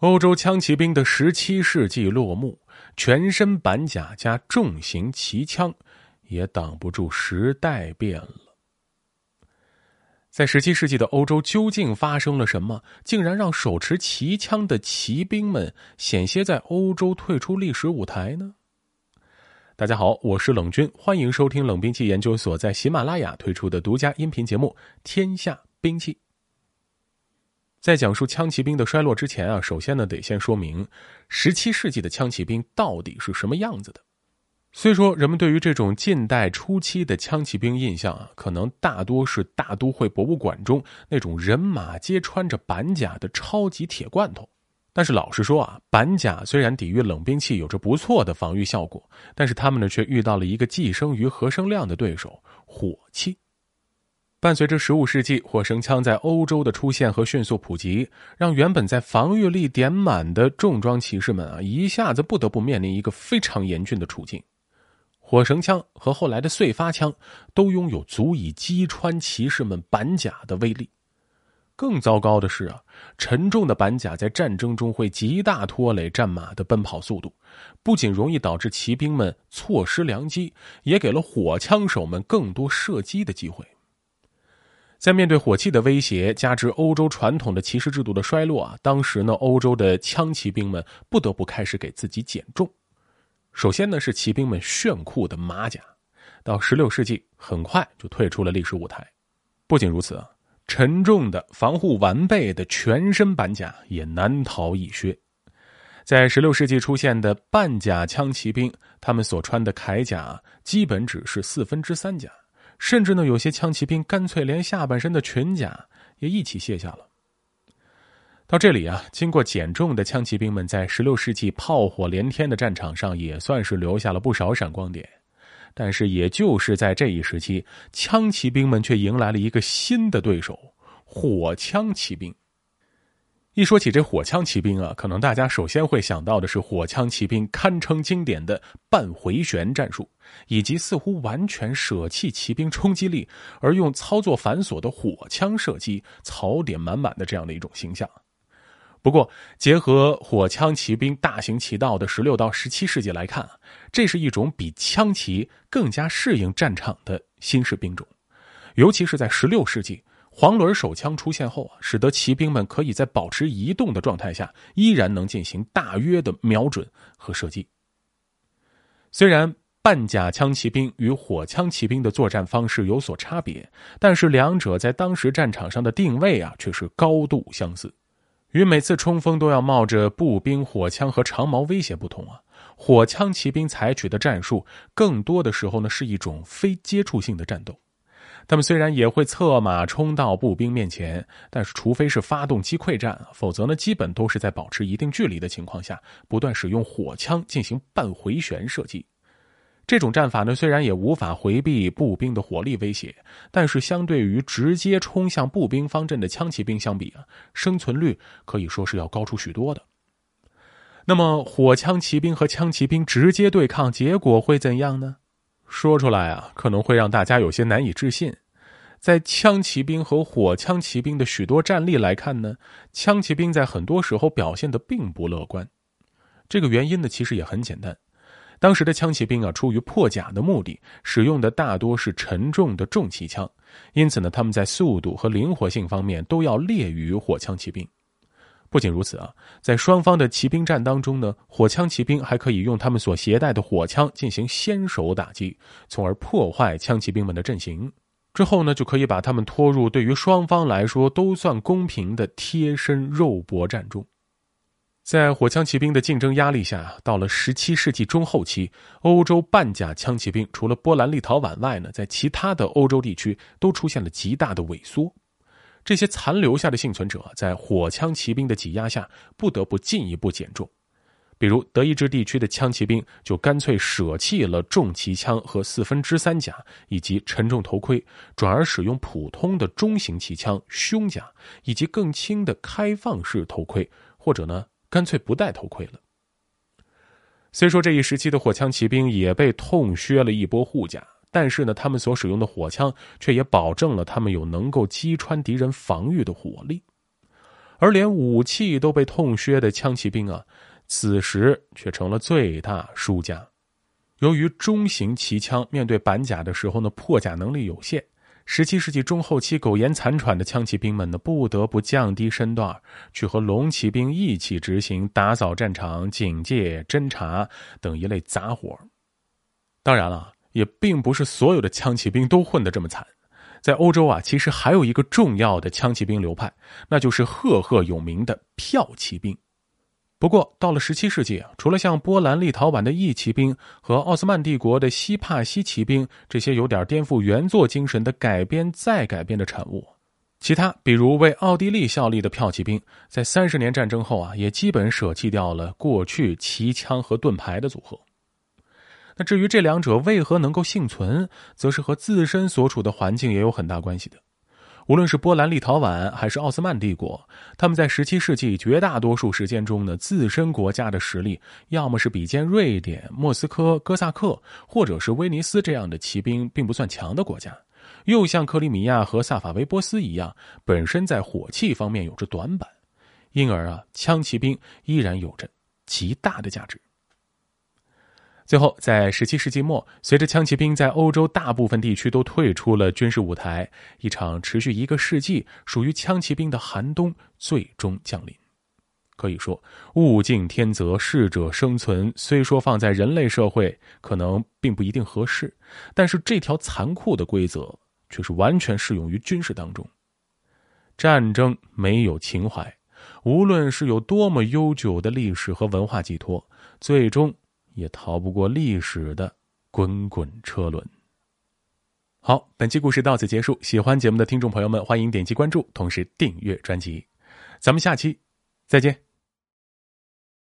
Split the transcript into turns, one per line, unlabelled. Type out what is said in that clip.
欧洲枪骑兵的十七世纪落幕，全身板甲加重型骑枪，也挡不住时代变了。在十七世纪的欧洲，究竟发生了什么，竟然让手持骑枪的骑兵们险些在欧洲退出历史舞台呢？大家好，我是冷军，欢迎收听冷兵器研究所在喜马拉雅推出的独家音频节目《天下兵器》。在讲述枪骑兵的衰落之前啊，首先呢得先说明，十七世纪的枪骑兵到底是什么样子的。虽说人们对于这种近代初期的枪骑兵印象啊，可能大多是大都会博物馆中那种人马皆穿着板甲的超级铁罐头，但是老实说啊，板甲虽然抵御冷兵器有着不错的防御效果，但是他们呢却遇到了一个寄生于核生量的对手——火器。伴随着十五世纪火绳枪在欧洲的出现和迅速普及，让原本在防御力点满的重装骑士们啊，一下子不得不面临一个非常严峻的处境。火绳枪和后来的碎发枪都拥有足以击穿骑士们板甲的威力。更糟糕的是啊，沉重的板甲在战争中会极大拖累战马的奔跑速度，不仅容易导致骑兵们错失良机，也给了火枪手们更多射击的机会。在面对火器的威胁，加之欧洲传统的骑士制度的衰落啊，当时呢，欧洲的枪骑兵们不得不开始给自己减重。首先呢，是骑兵们炫酷的马甲，到十六世纪很快就退出了历史舞台。不仅如此啊，沉重的、防护完备的全身板甲也难逃一削。在十六世纪出现的半甲枪骑兵，他们所穿的铠甲基本只是四分之三甲。甚至呢，有些枪骑兵干脆连下半身的裙甲也一起卸下了。到这里啊，经过减重的枪骑兵们在16世纪炮火连天的战场上也算是留下了不少闪光点。但是，也就是在这一时期，枪骑兵们却迎来了一个新的对手——火枪骑兵。一说起这火枪骑兵啊，可能大家首先会想到的是火枪骑兵堪称经典的半回旋战术，以及似乎完全舍弃骑兵冲击力而用操作繁琐的火枪射击、槽点满满的这样的一种形象。不过，结合火枪骑兵大行其道的十六到十七世纪来看，这是一种比枪骑更加适应战场的新式兵种，尤其是在十六世纪。黄轮手枪出现后啊，使得骑兵们可以在保持移动的状态下，依然能进行大约的瞄准和射击。虽然半甲枪骑兵与火枪骑兵的作战方式有所差别，但是两者在当时战场上的定位啊，却是高度相似。与每次冲锋都要冒着步兵、火枪和长矛威胁不同啊，火枪骑兵采取的战术更多的时候呢，是一种非接触性的战斗。他们虽然也会策马冲到步兵面前，但是除非是发动击溃战，否则呢，基本都是在保持一定距离的情况下，不断使用火枪进行半回旋射击。这种战法呢，虽然也无法回避步兵的火力威胁，但是相对于直接冲向步兵方阵的枪骑兵相比啊，生存率可以说是要高出许多的。那么，火枪骑兵和枪骑兵直接对抗，结果会怎样呢？说出来啊，可能会让大家有些难以置信。在枪骑兵和火枪骑兵的许多战例来看呢，枪骑兵在很多时候表现的并不乐观。这个原因呢，其实也很简单。当时的枪骑兵啊，出于破甲的目的，使用的大多是沉重的重骑枪，因此呢，他们在速度和灵活性方面都要劣于火枪骑兵。不仅如此啊，在双方的骑兵战当中呢，火枪骑兵还可以用他们所携带的火枪进行先手打击，从而破坏枪骑兵们的阵型。之后呢，就可以把他们拖入对于双方来说都算公平的贴身肉搏战中。在火枪骑兵的竞争压力下，到了十七世纪中后期，欧洲半甲枪骑兵除了波兰、立陶宛外呢，在其他的欧洲地区都出现了极大的萎缩。这些残留下的幸存者在火枪骑兵的挤压下，不得不进一步减重。比如德意志地区的枪骑兵就干脆舍弃了重骑枪和四分之三甲以及沉重头盔，转而使用普通的中型骑枪、胸甲以及更轻的开放式头盔，或者呢，干脆不戴头盔了。虽说这一时期的火枪骑兵也被痛削了一波护甲。但是呢，他们所使用的火枪却也保证了他们有能够击穿敌人防御的火力，而连武器都被痛削的枪骑兵啊，此时却成了最大输家。由于中型骑枪面对板甲的时候呢，破甲能力有限，十七世纪中后期苟延残喘的枪骑兵们呢，不得不降低身段，去和龙骑兵一起执行打扫战场、警戒、侦查等一类杂活。当然了，也并不是所有的枪骑兵都混得这么惨，在欧洲啊，其实还有一个重要的枪骑兵流派，那就是赫赫有名的骠骑兵。不过，到了十七世纪啊，除了像波兰、立陶宛的义骑兵和奥斯曼帝国的西帕西骑兵这些有点颠覆原作精神的改编再改编的产物，其他比如为奥地利效力的骠骑兵，在三十年战争后啊，也基本舍弃掉了过去骑枪和盾牌的组合。那至于这两者为何能够幸存，则是和自身所处的环境也有很大关系的。无论是波兰、立陶宛还是奥斯曼帝国，他们在十七世纪绝大多数时间中呢，自身国家的实力要么是比肩瑞典、莫斯科、哥萨克，或者是威尼斯这样的骑兵并不算强的国家，又像克里米亚和萨法维波斯一样，本身在火器方面有着短板，因而啊，枪骑兵依然有着极大的价值。最后，在十七世纪末，随着枪骑兵在欧洲大部分地区都退出了军事舞台，一场持续一个世纪、属于枪骑兵的寒冬最终降临。可以说，物竞天择，适者生存。虽说放在人类社会可能并不一定合适，但是这条残酷的规则却是完全适用于军事当中。战争没有情怀，无论是有多么悠久的历史和文化寄托，最终。也逃不过历史的滚滚车轮。好，本期故事到此结束。喜欢节目的听众朋友们，欢迎点击关注，同时订阅专辑。咱们下期再见。